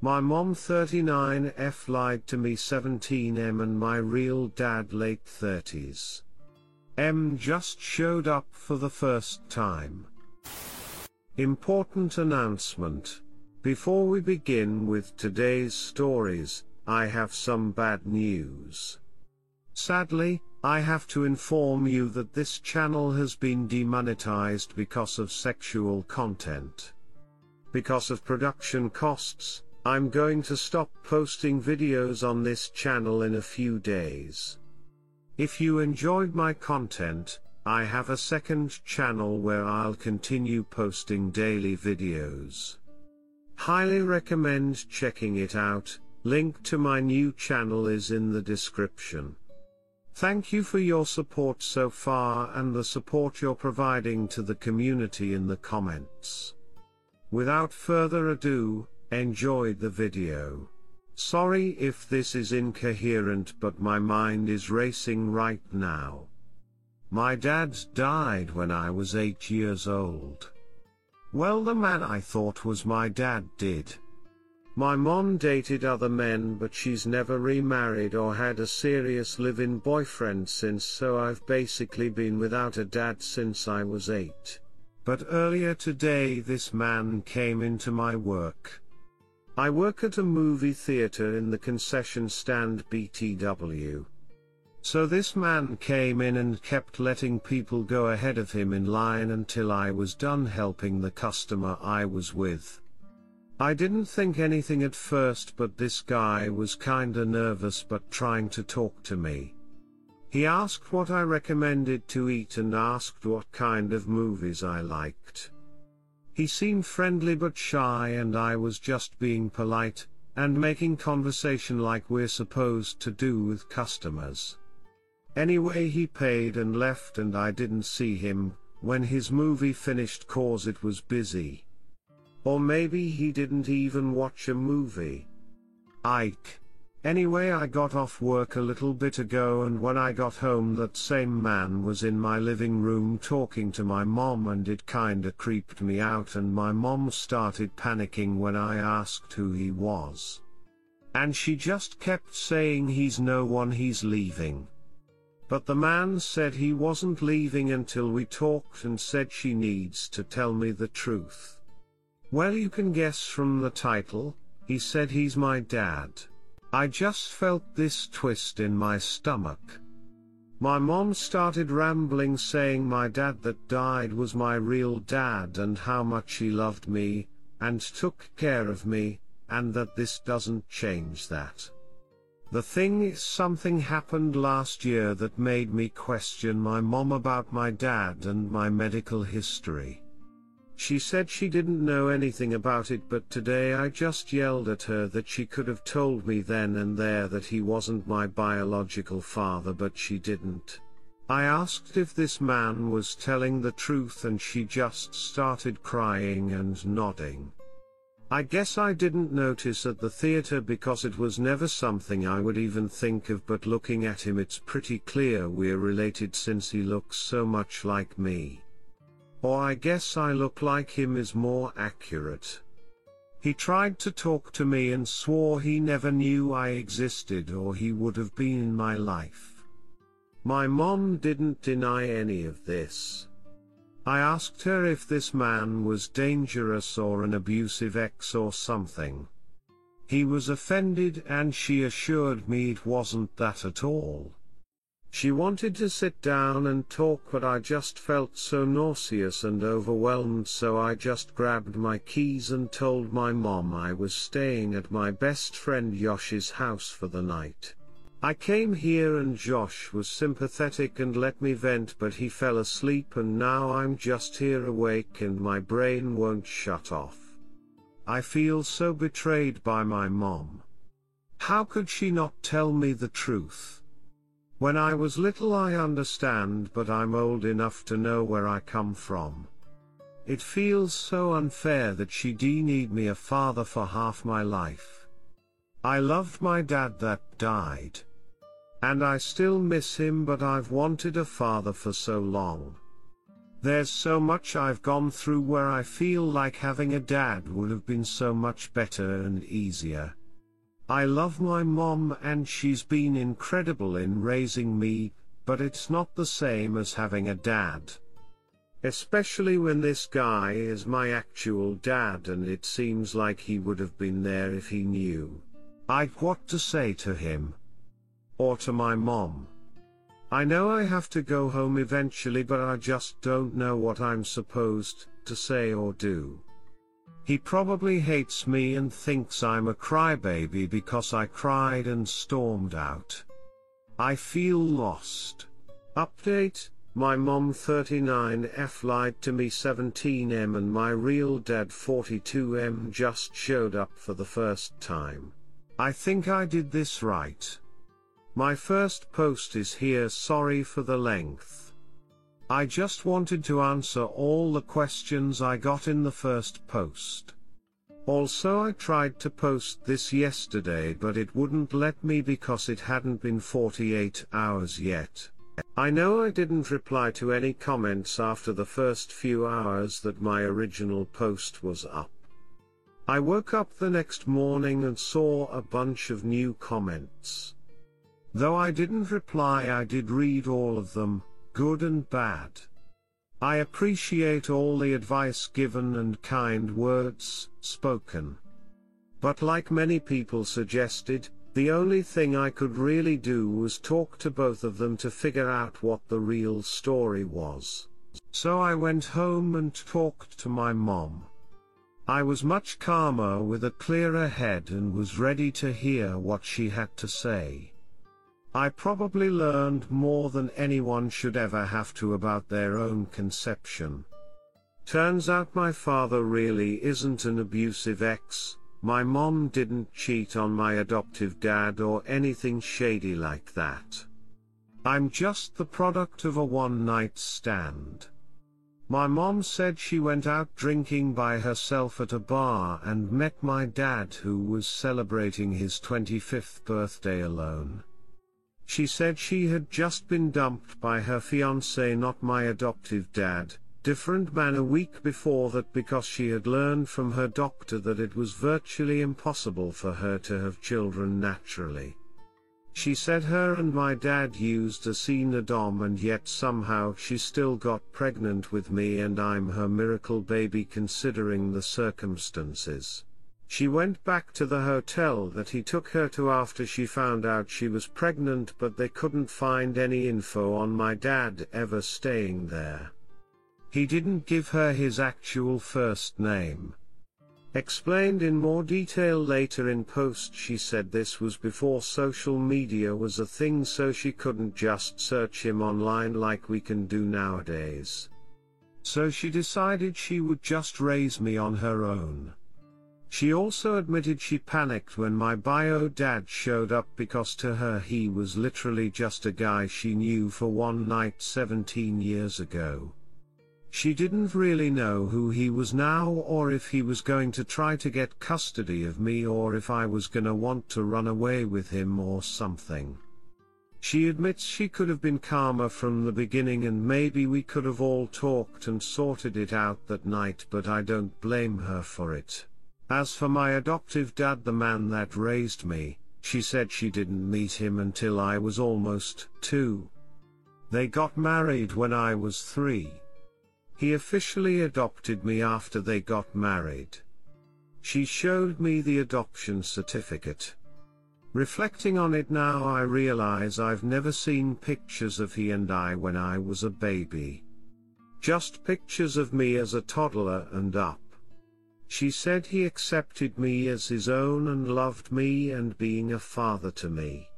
My mom 39F lied to me 17M and my real dad late 30s. M just showed up for the first time. Important announcement. Before we begin with today's stories, I have some bad news. Sadly, I have to inform you that this channel has been demonetized because of sexual content. Because of production costs, I'm going to stop posting videos on this channel in a few days. If you enjoyed my content, I have a second channel where I'll continue posting daily videos. Highly recommend checking it out, link to my new channel is in the description. Thank you for your support so far and the support you're providing to the community in the comments. Without further ado, enjoyed the video. Sorry if this is incoherent but my mind is racing right now. My dad died when I was 8 years old. Well the man I thought was my dad did. My mom dated other men but she's never remarried or had a serious live-in boyfriend since so I've basically been without a dad since I was 8. But earlier today this man came into my work. I work at a movie theater in the concession stand BTW. So this man came in and kept letting people go ahead of him in line until I was done helping the customer I was with. I didn't think anything at first but this guy was kinda nervous but trying to talk to me. He asked what I recommended to eat and asked what kind of movies I liked. He seemed friendly but shy and I was just being polite, and making conversation like we're supposed to do with customers. Anyway he paid and left and I didn't see him, when his movie finished cause it was busy. Or maybe he didn't even watch a movie. Ike. Anyway I got off work a little bit ago and when I got home that same man was in my living room talking to my mom and it kinda creeped me out and my mom started panicking when I asked who he was. And she just kept saying he's no one he's leaving. But the man said he wasn't leaving until we talked and said she needs to tell me the truth. Well you can guess from the title, he said he's my dad. I just felt this twist in my stomach. My mom started rambling saying my dad that died was my real dad and how much he loved me, and took care of me, and that this doesn't change that. The thing is something happened last year that made me question my mom about my dad and my medical history. She said she didn't know anything about it but today I just yelled at her that she could have told me then and there that he wasn't my biological father but she didn't. I asked if this man was telling the truth and she just started crying and nodding. I guess I didn't notice at the theater because it was never something I would even think of but looking at him it's pretty clear we're related since he looks so much like me. Or I guess I look like him is more accurate. He tried to talk to me and swore he never knew I existed or he would have been in my life. My mom didn't deny any of this. I asked her if this man was dangerous or an abusive ex or something. He was offended and she assured me it wasn't that at all. She wanted to sit down and talk but I just felt so nauseous and overwhelmed so I just grabbed my keys and told my mom I was staying at my best friend Josh's house for the night. I came here and Josh was sympathetic and let me vent but he fell asleep and now I'm just here awake and my brain won't shut off. I feel so betrayed by my mom. How could she not tell me the truth? When I was little I understand but I'm old enough to know where I come from. It feels so unfair that she denied me a father for half my life. I loved my dad that died. And I still miss him but I've wanted a father for so long. There's so much I've gone through where I feel like having a dad would have been so much better and easier. I love my mom and she's been incredible in raising me, but it's not the same as having a dad. Especially when this guy is my actual dad and it seems like he would have been there if he knew. I'd what to say to him. Or to my mom. I know I have to go home eventually but I just don't know what I'm supposed to say or do. He probably hates me and thinks I'm a crybaby because I cried and stormed out. I feel lost. Update, my mom 39F lied to me 17M and my real dad 42M just showed up for the first time. I think I did this right. My first post is here sorry for the length. I just wanted to answer all the questions I got in the first post. Also I tried to post this yesterday but it wouldn't let me because it hadn't been 48 hours yet. I know I didn't reply to any comments after the first few hours that my original post was up. I woke up the next morning and saw a bunch of new comments. Though I didn't reply I did read all of them, good and bad. I appreciate all the advice given and kind words spoken. But like many people suggested, the only thing I could really do was talk to both of them to figure out what the real story was. So I went home and talked to my mom. I was much calmer with a clearer head and was ready to hear what she had to say. I probably learned more than anyone should ever have to about their own conception. Turns out my father really isn't an abusive ex, my mom didn't cheat on my adoptive dad or anything shady like that. I'm just the product of a one night stand. My mom said she went out drinking by herself at a bar and met my dad who was celebrating his 25th birthday alone. She said she had just been dumped by her fiance not my adoptive dad, different man a week before that because she had learned from her doctor that it was virtually impossible for her to have children naturally. She said her and my dad used a Senadom and yet somehow she still got pregnant with me and I'm her miracle baby considering the circumstances. She went back to the hotel that he took her to after she found out she was pregnant but they couldn't find any info on my dad ever staying there. He didn't give her his actual first name. Explained in more detail later in post she said this was before social media was a thing so she couldn't just search him online like we can do nowadays. So she decided she would just raise me on her own. She also admitted she panicked when my bio dad showed up because to her he was literally just a guy she knew for one night 17 years ago. She didn't really know who he was now or if he was going to try to get custody of me or if I was gonna want to run away with him or something. She admits she could have been calmer from the beginning and maybe we could have all talked and sorted it out that night but I don't blame her for it. As for my adoptive dad the man that raised me, she said she didn't meet him until I was almost two. They got married when I was three. He officially adopted me after they got married. She showed me the adoption certificate. Reflecting on it now I realize I've never seen pictures of he and I when I was a baby. Just pictures of me as a toddler and up. She said he accepted me as his own and loved me and being a father to me.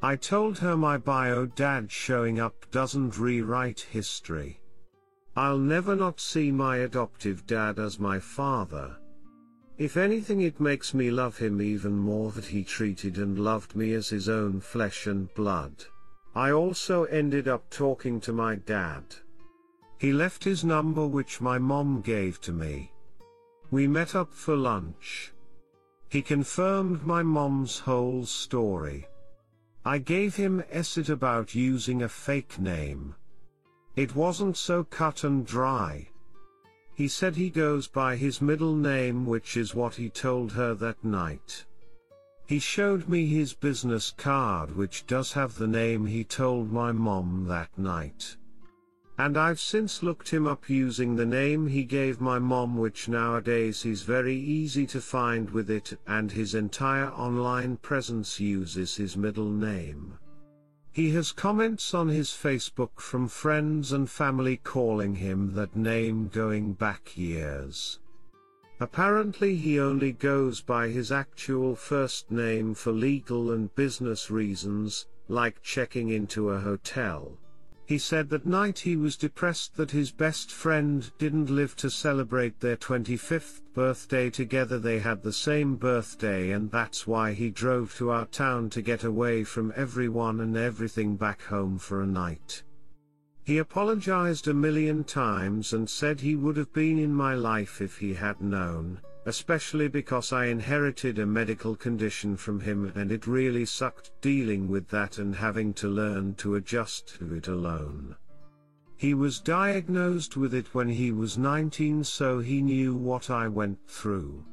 I told her my bio dad showing up doesn't rewrite history. I'll never not see my adoptive dad as my father. If anything it makes me love him even more that he treated and loved me as his own flesh and blood. I also ended up talking to my dad. He left his number which my mom gave to me. We met up for lunch. He confirmed my mom's whole story. I gave him essay about using a fake name. It wasn't so cut and dry. He said he goes by his middle name which is what he told her that night. He showed me his business card which does have the name he told my mom that night. And I've since looked him up using the name he gave my mom which nowadays is very easy to find with it and his entire online presence uses his middle name. He has comments on his Facebook from friends and family calling him that name going back years. Apparently he only goes by his actual first name for legal and business reasons, like checking into a hotel. He said that night he was depressed that his best friend didn't live to celebrate their 25th birthday together. They had the same birthday, and that's why he drove to our town to get away from everyone and everything back home for a night. He apologized a million times and said he would have been in my life if he had known especially because I inherited a medical condition from him and it really sucked dealing with that and having to learn to adjust to it alone. He was diagnosed with it when he was 19 so he knew what I went through.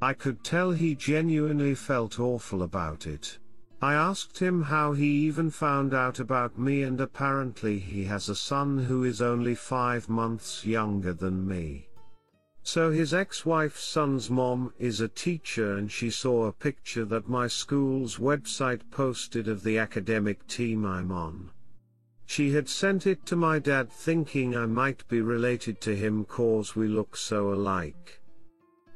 I could tell he genuinely felt awful about it. I asked him how he even found out about me and apparently he has a son who is only five months younger than me. So his ex-wife's son's mom is a teacher and she saw a picture that my school's website posted of the academic team I'm on. She had sent it to my dad thinking I might be related to him cause we look so alike.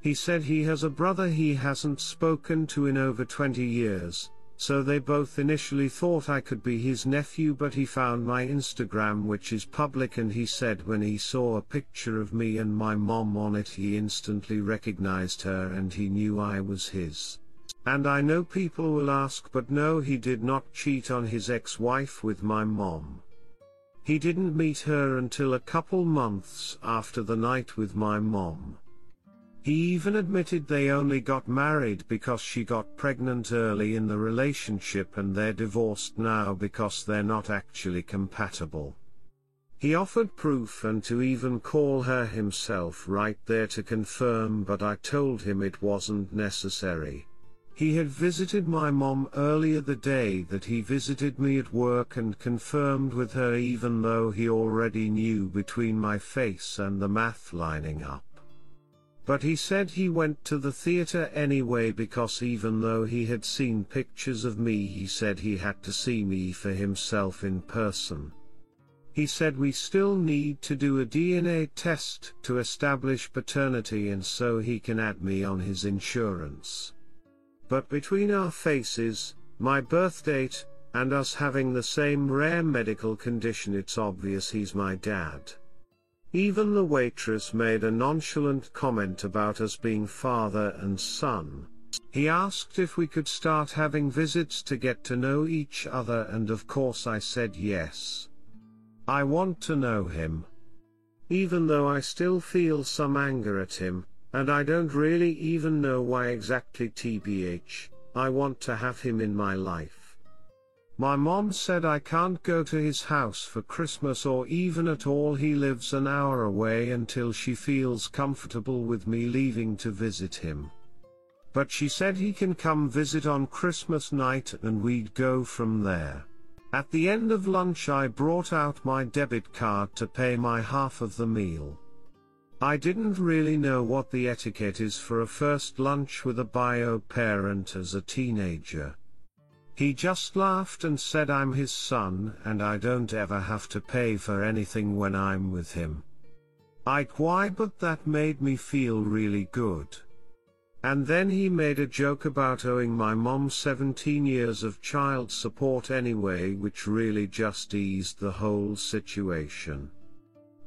He said he has a brother he hasn't spoken to in over 20 years, so they both initially thought I could be his nephew but he found my Instagram which is public and he said when he saw a picture of me and my mom on it he instantly recognized her and he knew I was his. And I know people will ask but no he did not cheat on his ex-wife with my mom. He didn't meet her until a couple months after the night with my mom. He even admitted they only got married because she got pregnant early in the relationship and they're divorced now because they're not actually compatible. He offered proof and to even call her himself right there to confirm but I told him it wasn't necessary. He had visited my mom earlier the day that he visited me at work and confirmed with her even though he already knew between my face and the math lining up. But he said he went to the theater anyway because even though he had seen pictures of me he said he had to see me for himself in person. He said we still need to do a DNA test to establish paternity and so he can add me on his insurance. But between our faces, my birth date, and us having the same rare medical condition it's obvious he's my dad. Even the waitress made a nonchalant comment about us being father and son. He asked if we could start having visits to get to know each other and of course I said yes. I want to know him. Even though I still feel some anger at him, and I don't really even know why exactly tbh, I want to have him in my life. My mom said I can't go to his house for Christmas or even at all he lives an hour away until she feels comfortable with me leaving to visit him. But she said he can come visit on Christmas night and we'd go from there. At the end of lunch I brought out my debit card to pay my half of the meal. I didn't really know what the etiquette is for a first lunch with a bio parent as a teenager. He just laughed and said I'm his son and I don't ever have to pay for anything when I'm with him. Ike why but that made me feel really good. And then he made a joke about owing my mom 17 years of child support anyway which really just eased the whole situation.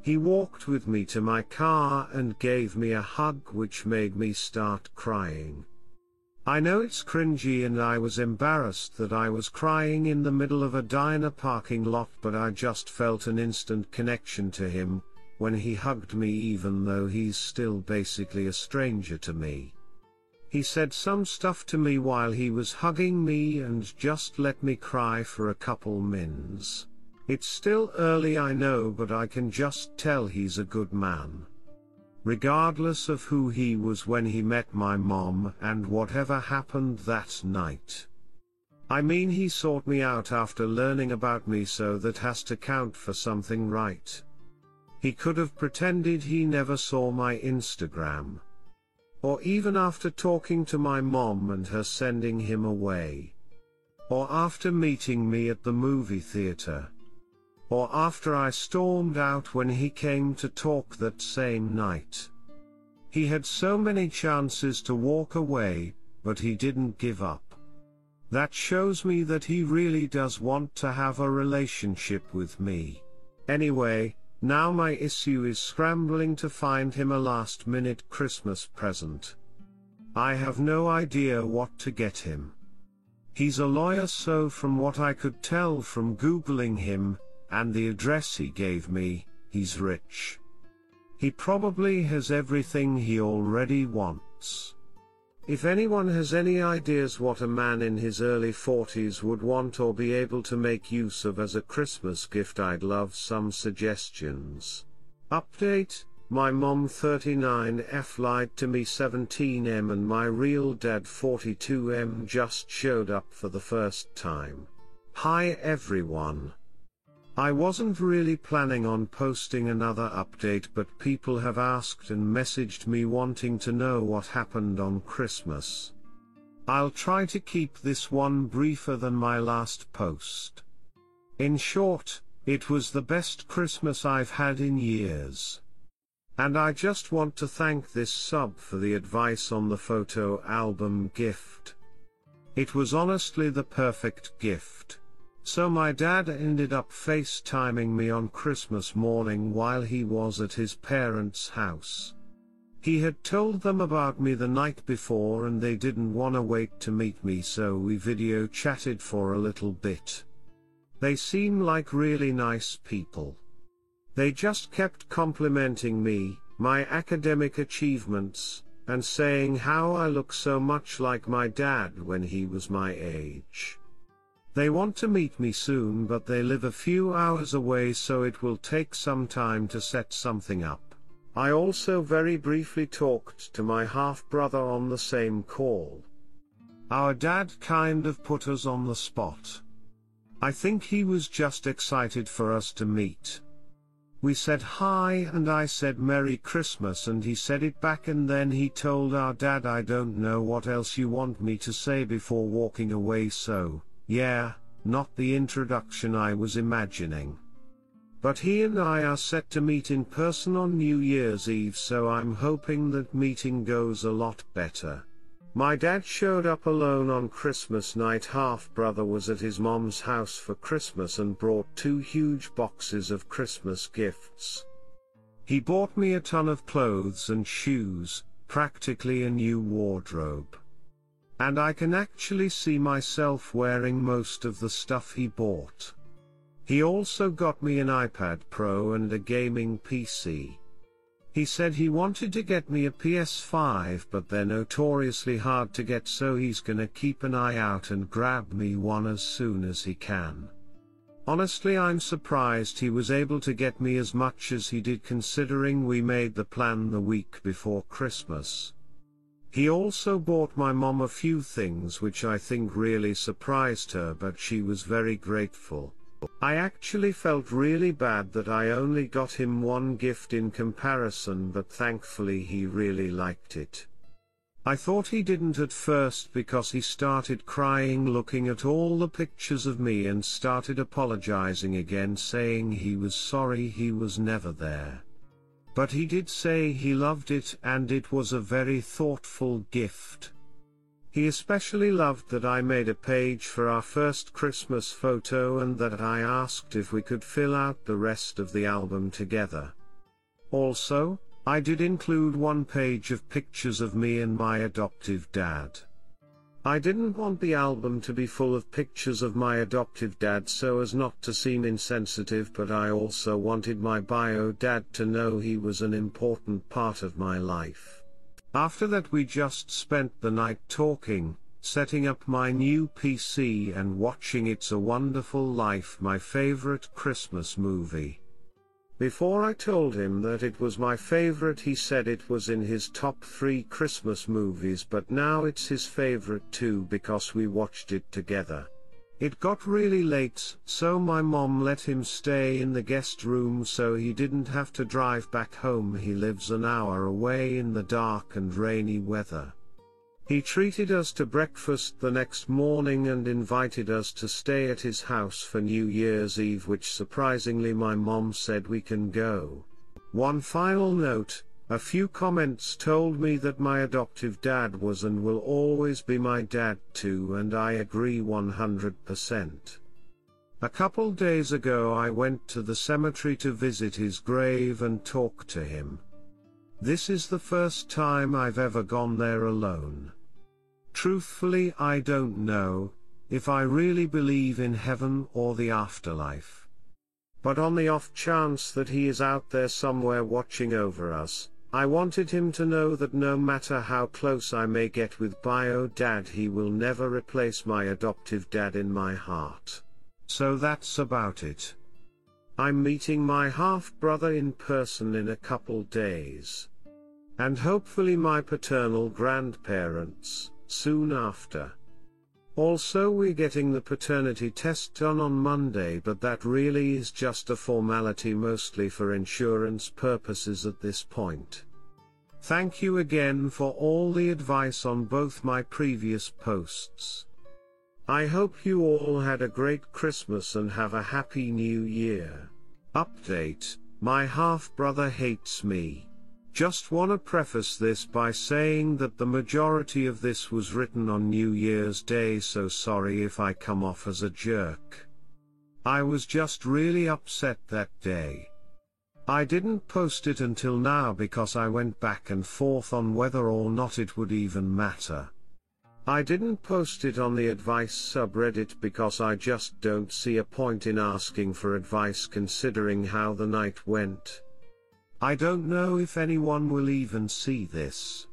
He walked with me to my car and gave me a hug which made me start crying. I know it's cringy and I was embarrassed that I was crying in the middle of a diner parking lot but I just felt an instant connection to him, when he hugged me even though he's still basically a stranger to me. He said some stuff to me while he was hugging me and just let me cry for a couple mins. It's still early I know but I can just tell he's a good man. Regardless of who he was when he met my mom and whatever happened that night. I mean he sought me out after learning about me so that has to count for something right. He could have pretended he never saw my Instagram. Or even after talking to my mom and her sending him away. Or after meeting me at the movie theater or after I stormed out when he came to talk that same night. He had so many chances to walk away, but he didn't give up. That shows me that he really does want to have a relationship with me. Anyway, now my issue is scrambling to find him a last minute Christmas present. I have no idea what to get him. He's a lawyer so from what I could tell from googling him, and the address he gave me, he's rich. He probably has everything he already wants. If anyone has any ideas what a man in his early 40s would want or be able to make use of as a Christmas gift I'd love some suggestions. Update, my mom 39F lied to me 17M and my real dad 42M just showed up for the first time. Hi everyone. I wasn't really planning on posting another update but people have asked and messaged me wanting to know what happened on Christmas. I'll try to keep this one briefer than my last post. In short, it was the best Christmas I've had in years. And I just want to thank this sub for the advice on the photo album gift. It was honestly the perfect gift. So my dad ended up FaceTiming me on Christmas morning while he was at his parents' house. He had told them about me the night before and they didn't wanna wait to meet me so we video chatted for a little bit. They seem like really nice people. They just kept complimenting me, my academic achievements, and saying how I look so much like my dad when he was my age. They want to meet me soon but they live a few hours away so it will take some time to set something up. I also very briefly talked to my half-brother on the same call. Our dad kind of put us on the spot. I think he was just excited for us to meet. We said hi and I said Merry Christmas and he said it back and then he told our dad I don't know what else you want me to say before walking away so, yeah, not the introduction I was imagining. But he and I are set to meet in person on New Year's Eve so I'm hoping that meeting goes a lot better. My dad showed up alone on Christmas night half brother was at his mom's house for Christmas and brought two huge boxes of Christmas gifts. He bought me a ton of clothes and shoes, practically a new wardrobe. And I can actually see myself wearing most of the stuff he bought. He also got me an iPad Pro and a gaming PC. He said he wanted to get me a PS5 but they're notoriously hard to get so he's gonna keep an eye out and grab me one as soon as he can. Honestly I'm surprised he was able to get me as much as he did considering we made the plan the week before Christmas. He also bought my mom a few things which I think really surprised her but she was very grateful. I actually felt really bad that I only got him one gift in comparison but thankfully he really liked it. I thought he didn't at first because he started crying looking at all the pictures of me and started apologizing again saying he was sorry he was never there. But he did say he loved it and it was a very thoughtful gift. He especially loved that I made a page for our first Christmas photo and that I asked if we could fill out the rest of the album together. Also, I did include one page of pictures of me and my adoptive dad. I didn't want the album to be full of pictures of my adoptive dad so as not to seem insensitive but I also wanted my bio dad to know he was an important part of my life. After that we just spent the night talking, setting up my new PC and watching It's a Wonderful Life my favorite Christmas movie. Before I told him that it was my favorite he said it was in his top 3 Christmas movies but now it's his favorite too because we watched it together. It got really late, so my mom let him stay in the guest room so he didn't have to drive back home he lives an hour away in the dark and rainy weather. He treated us to breakfast the next morning and invited us to stay at his house for New Year's Eve which surprisingly my mom said we can go. One final note, a few comments told me that my adoptive dad was and will always be my dad too and I agree 100%. A couple days ago I went to the cemetery to visit his grave and talk to him. This is the first time I've ever gone there alone. Truthfully, I don't know if I really believe in heaven or the afterlife. But on the off chance that he is out there somewhere watching over us, I wanted him to know that no matter how close I may get with bio dad, he will never replace my adoptive dad in my heart. So that's about it. I'm meeting my half brother in person in a couple days. And hopefully my paternal grandparents, soon after. Also we're getting the paternity test done on Monday but that really is just a formality mostly for insurance purposes at this point. Thank you again for all the advice on both my previous posts. I hope you all had a great Christmas and have a happy new year. Update, my half-brother hates me. Just wanna preface this by saying that the majority of this was written on New Year's Day so sorry if I come off as a jerk. I was just really upset that day. I didn't post it until now because I went back and forth on whether or not it would even matter. I didn't post it on the advice subreddit because I just don't see a point in asking for advice considering how the night went. I don't know if anyone will even see this.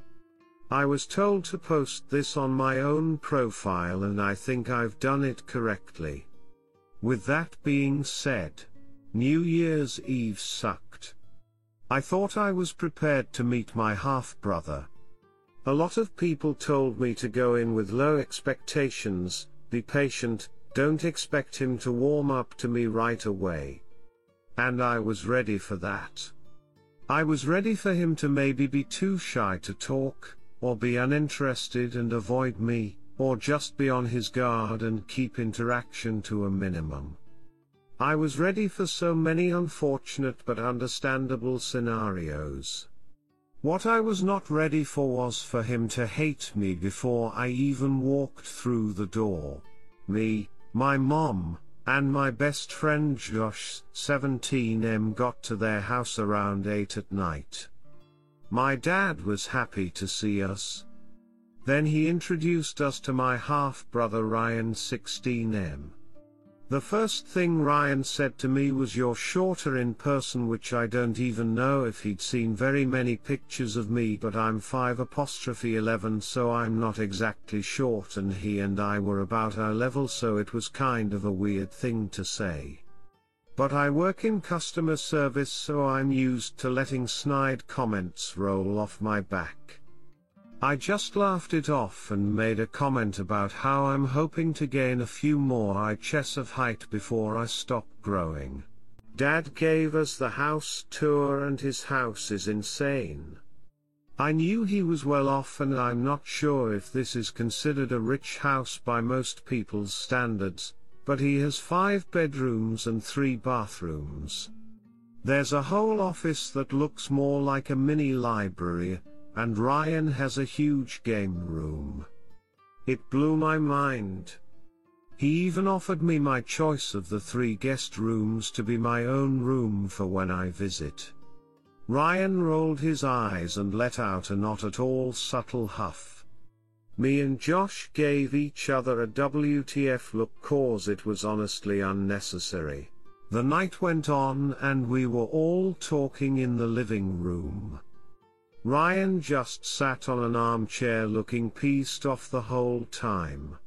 I was told to post this on my own profile and I think I've done it correctly. With that being said, New Year's Eve sucked. I thought I was prepared to meet my half brother, a lot of people told me to go in with low expectations, be patient, don't expect him to warm up to me right away. And I was ready for that. I was ready for him to maybe be too shy to talk, or be uninterested and avoid me, or just be on his guard and keep interaction to a minimum. I was ready for so many unfortunate but understandable scenarios. What I was not ready for was for him to hate me before I even walked through the door. Me, my mom, and my best friend Josh, 17M got to their house around 8 at night. My dad was happy to see us. Then he introduced us to my half brother Ryan 16M. The first thing Ryan said to me was you're shorter in person which I don't even know if he'd seen very many pictures of me but I'm 5 apostrophe 11 so I'm not exactly short and he and I were about our level so it was kind of a weird thing to say. But I work in customer service so I'm used to letting snide comments roll off my back. I just laughed it off and made a comment about how I'm hoping to gain a few more inches of height before I stop growing. Dad gave us the house tour and his house is insane. I knew he was well off and I'm not sure if this is considered a rich house by most people's standards, but he has five bedrooms and three bathrooms. There's a whole office that looks more like a mini library, and Ryan has a huge game room. It blew my mind. He even offered me my choice of the three guest rooms to be my own room for when I visit. Ryan rolled his eyes and let out a not at all subtle huff. Me and Josh gave each other a WTF look cause it was honestly unnecessary. The night went on and we were all talking in the living room. Ryan just sat on an armchair looking pissed off the whole time.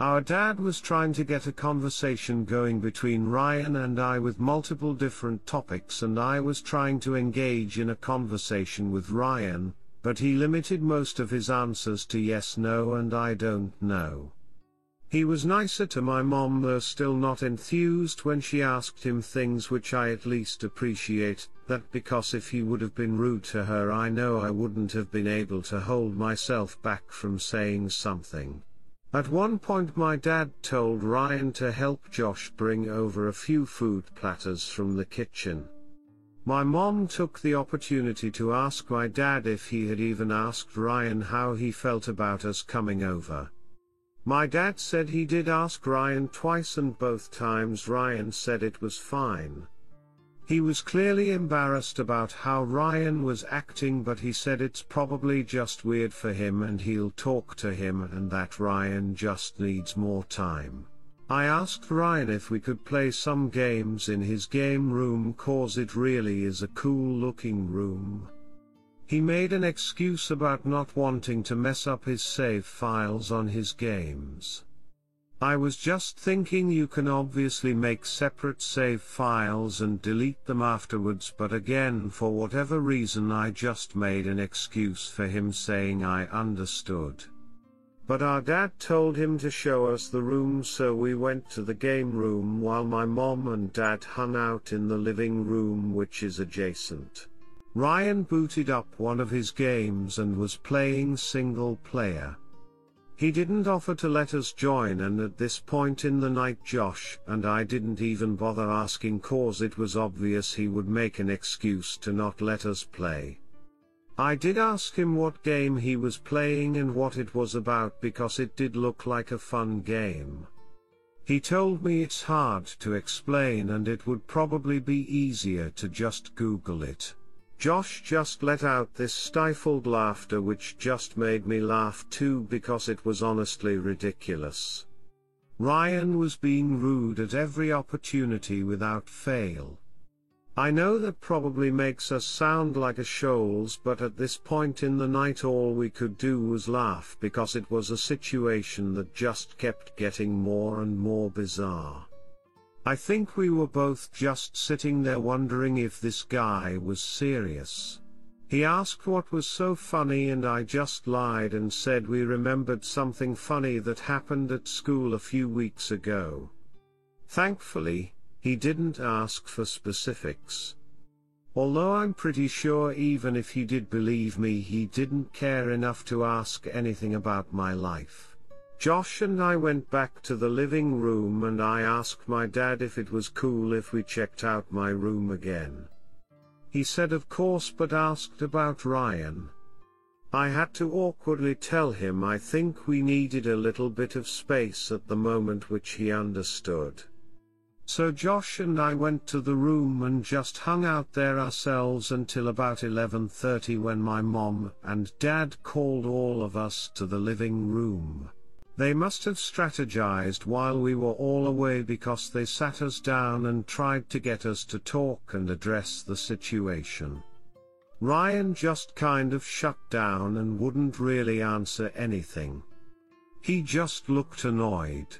Our dad was trying to get a conversation going between Ryan and I with multiple different topics and I was trying to engage in a conversation with Ryan, but he limited most of his answers to yes no and I don't know. He was nicer to my mom though still not enthused when she asked him things which I at least appreciate, that because if he would have been rude to her I know I wouldn't have been able to hold myself back from saying something. At one point my dad told Ryan to help Josh bring over a few food platters from the kitchen. My mom took the opportunity to ask my dad if he had even asked Ryan how he felt about us coming over. My dad said he did ask Ryan twice and both times Ryan said it was fine. He was clearly embarrassed about how Ryan was acting but he said it's probably just weird for him and he'll talk to him and that Ryan just needs more time. I asked Ryan if we could play some games in his game room cause it really is a cool looking room. He made an excuse about not wanting to mess up his save files on his games. I was just thinking you can obviously make separate save files and delete them afterwards but again for whatever reason I just made an excuse for him saying I understood. But our dad told him to show us the room so we went to the game room while my mom and dad hung out in the living room which is adjacent. Ryan booted up one of his games and was playing single player. He didn't offer to let us join and at this point in the night Josh and I didn't even bother asking cause it was obvious he would make an excuse to not let us play. I did ask him what game he was playing and what it was about because it did look like a fun game. He told me it's hard to explain and it would probably be easier to just Google it. Josh just let out this stifled laughter which just made me laugh too because it was honestly ridiculous. Ryan was being rude at every opportunity without fail. I know that probably makes us sound like a shoals but at this point in the night all we could do was laugh because it was a situation that just kept getting more and more bizarre. I think we were both just sitting there wondering if this guy was serious. He asked what was so funny and I just lied and said we remembered something funny that happened at school a few weeks ago. Thankfully, he didn't ask for specifics. Although I'm pretty sure even if he did believe me he didn't care enough to ask anything about my life. Josh and I went back to the living room and I asked my dad if it was cool if we checked out my room again. He said of course but asked about Ryan. I had to awkwardly tell him I think we needed a little bit of space at the moment which he understood. So Josh and I went to the room and just hung out there ourselves until about 11.30 when my mom and dad called all of us to the living room. They must have strategized while we were all away because they sat us down and tried to get us to talk and address the situation. Ryan just kind of shut down and wouldn't really answer anything. He just looked annoyed.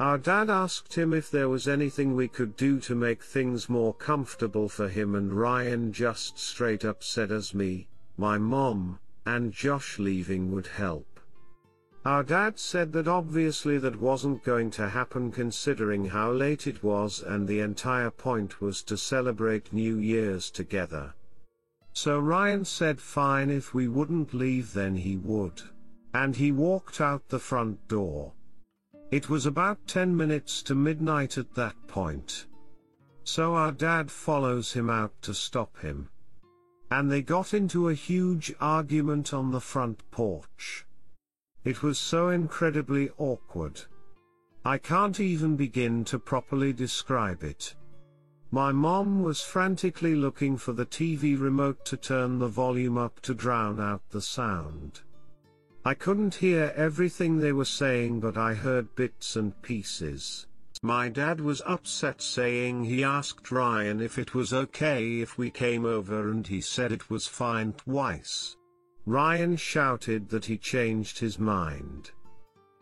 Our dad asked him if there was anything we could do to make things more comfortable for him and Ryan just straight up said as me, my mom, and Josh leaving would help. Our dad said that obviously that wasn't going to happen considering how late it was and the entire point was to celebrate New Year's together. So Ryan said fine if we wouldn't leave then he would. And he walked out the front door. It was about 10 minutes to midnight at that point. So our dad follows him out to stop him. And they got into a huge argument on the front porch. It was so incredibly awkward. I can't even begin to properly describe it. My mom was frantically looking for the TV remote to turn the volume up to drown out the sound. I couldn't hear everything they were saying but I heard bits and pieces. My dad was upset saying he asked Ryan if it was okay if we came over and he said it was fine twice. Ryan shouted that he changed his mind.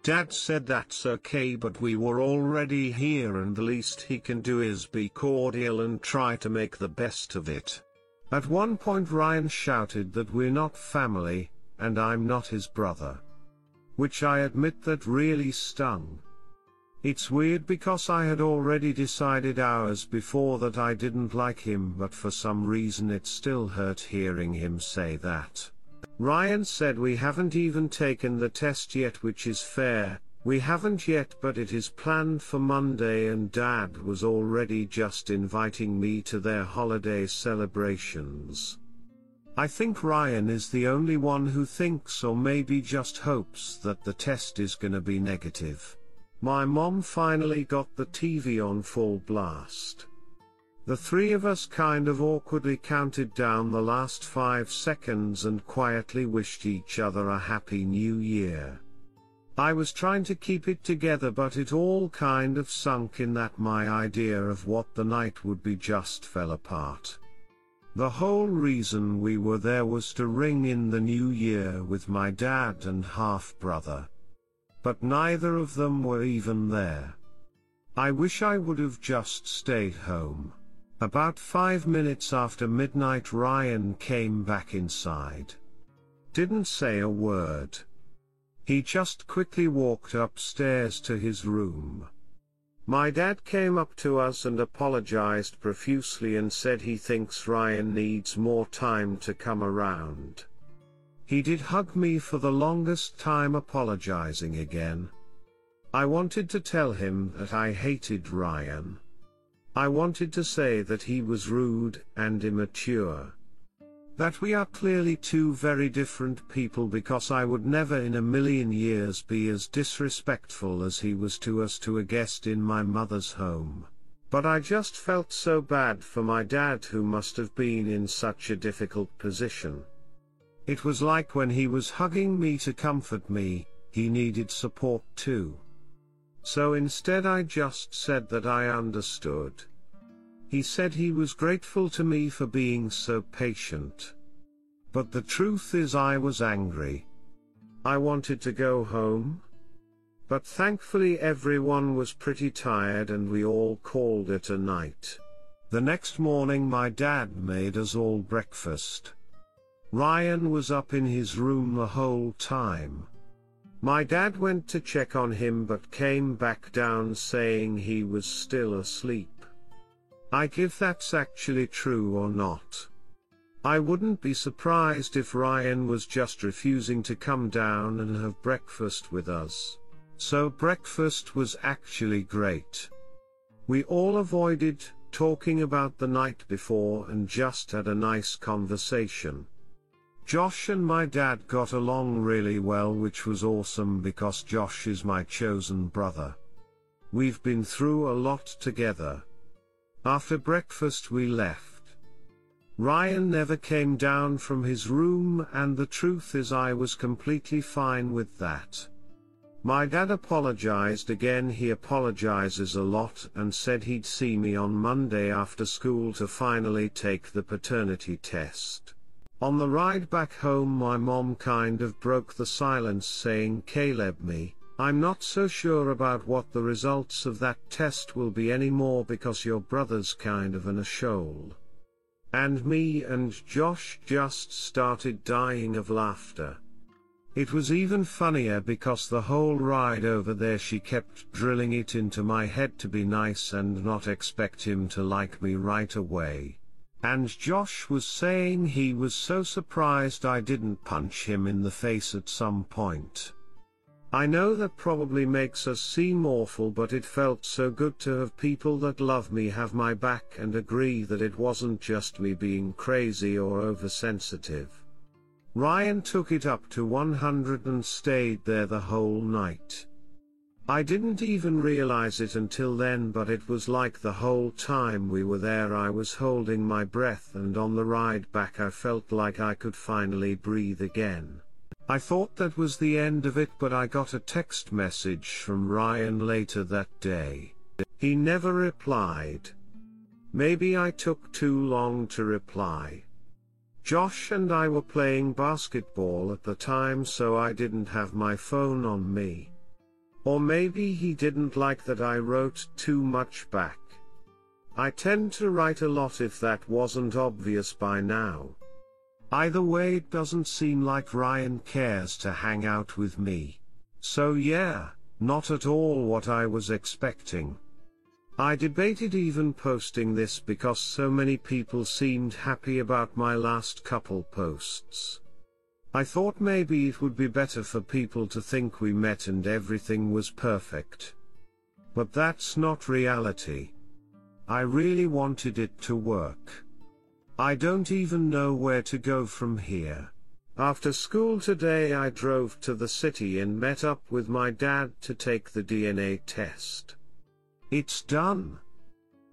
Dad said that's okay but we were already here and the least he can do is be cordial and try to make the best of it. At one point Ryan shouted that we're not family, and I'm not his brother. Which I admit that really stung. It's weird because I had already decided hours before that I didn't like him but for some reason it still hurt hearing him say that. Ryan said we haven't even taken the test yet which is fair, we haven't yet but it is planned for Monday and dad was already just inviting me to their holiday celebrations. I think Ryan is the only one who thinks or maybe just hopes that the test is gonna be negative. My mom finally got the TV on full blast. The three of us kind of awkwardly counted down the last five seconds and quietly wished each other a happy new year. I was trying to keep it together but it all kind of sunk in that my idea of what the night would be just fell apart. The whole reason we were there was to ring in the new year with my dad and half-brother. But neither of them were even there. I wish I would have just stayed home. About five minutes after midnight Ryan came back inside. Didn't say a word. He just quickly walked upstairs to his room. My dad came up to us and apologized profusely and said he thinks Ryan needs more time to come around. He did hug me for the longest time apologizing again. I wanted to tell him that I hated Ryan. I wanted to say that he was rude and immature. That we are clearly two very different people because I would never in a million years be as disrespectful as he was to us to a guest in my mother's home. But I just felt so bad for my dad who must have been in such a difficult position. It was like when he was hugging me to comfort me, he needed support too. So instead I just said that I understood. He said he was grateful to me for being so patient. But the truth is I was angry. I wanted to go home. But thankfully everyone was pretty tired and we all called it a night. The next morning my dad made us all breakfast. Ryan was up in his room the whole time. My dad went to check on him but came back down saying he was still asleep. I give that's actually true or not. I wouldn't be surprised if Ryan was just refusing to come down and have breakfast with us. So breakfast was actually great. We all avoided talking about the night before and just had a nice conversation. Josh and my dad got along really well which was awesome because Josh is my chosen brother. We've been through a lot together. After breakfast we left. Ryan never came down from his room and the truth is I was completely fine with that. My dad apologized again he apologizes a lot and said he'd see me on Monday after school to finally take the paternity test. On the ride back home my mom kind of broke the silence saying Caleb me, I'm not so sure about what the results of that test will be anymore because your brother's kind of in a shoal. And me and Josh just started dying of laughter. It was even funnier because the whole ride over there she kept drilling it into my head to be nice and not expect him to like me right away. And Josh was saying he was so surprised I didn't punch him in the face at some point. I know that probably makes us seem awful but it felt so good to have people that love me have my back and agree that it wasn't just me being crazy or oversensitive. Ryan took it up to 100 and stayed there the whole night. I didn't even realize it until then but it was like the whole time we were there I was holding my breath and on the ride back I felt like I could finally breathe again. I thought that was the end of it but I got a text message from Ryan later that day. He never replied. Maybe I took too long to reply. Josh and I were playing basketball at the time so I didn't have my phone on me. Or maybe he didn't like that I wrote too much back. I tend to write a lot if that wasn't obvious by now. Either way it doesn't seem like Ryan cares to hang out with me. So yeah, not at all what I was expecting. I debated even posting this because so many people seemed happy about my last couple posts. I thought maybe it would be better for people to think we met and everything was perfect. But that's not reality. I really wanted it to work. I don't even know where to go from here. After school today I drove to the city and met up with my dad to take the DNA test. It's done.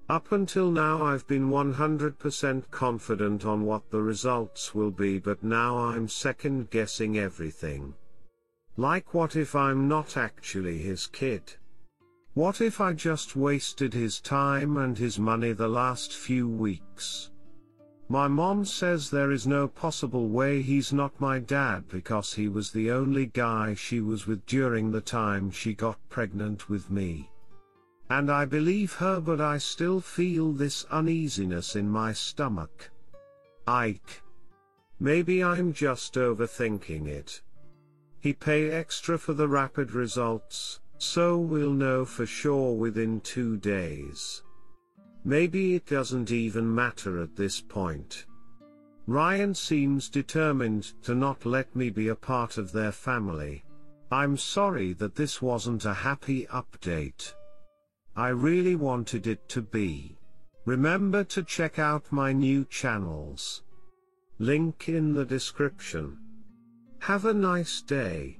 Up until now I've been 100% confident on what the results will be but now I'm second guessing everything. Like what if I'm not actually his kid? What if I just wasted his time and his money the last few weeks? My mom says there is no possible way he's not my dad because he was the only guy she was with during the time she got pregnant with me. And I believe her but I still feel this uneasiness in my stomach. Ike. Maybe I'm just overthinking it. He pay extra for the rapid results, so we'll know for sure within two days. Maybe it doesn't even matter at this point. Ryan seems determined to not let me be a part of their family. I'm sorry that this wasn't a happy update. I really wanted it to be. Remember to check out my new channels. Link in the description. Have a nice day.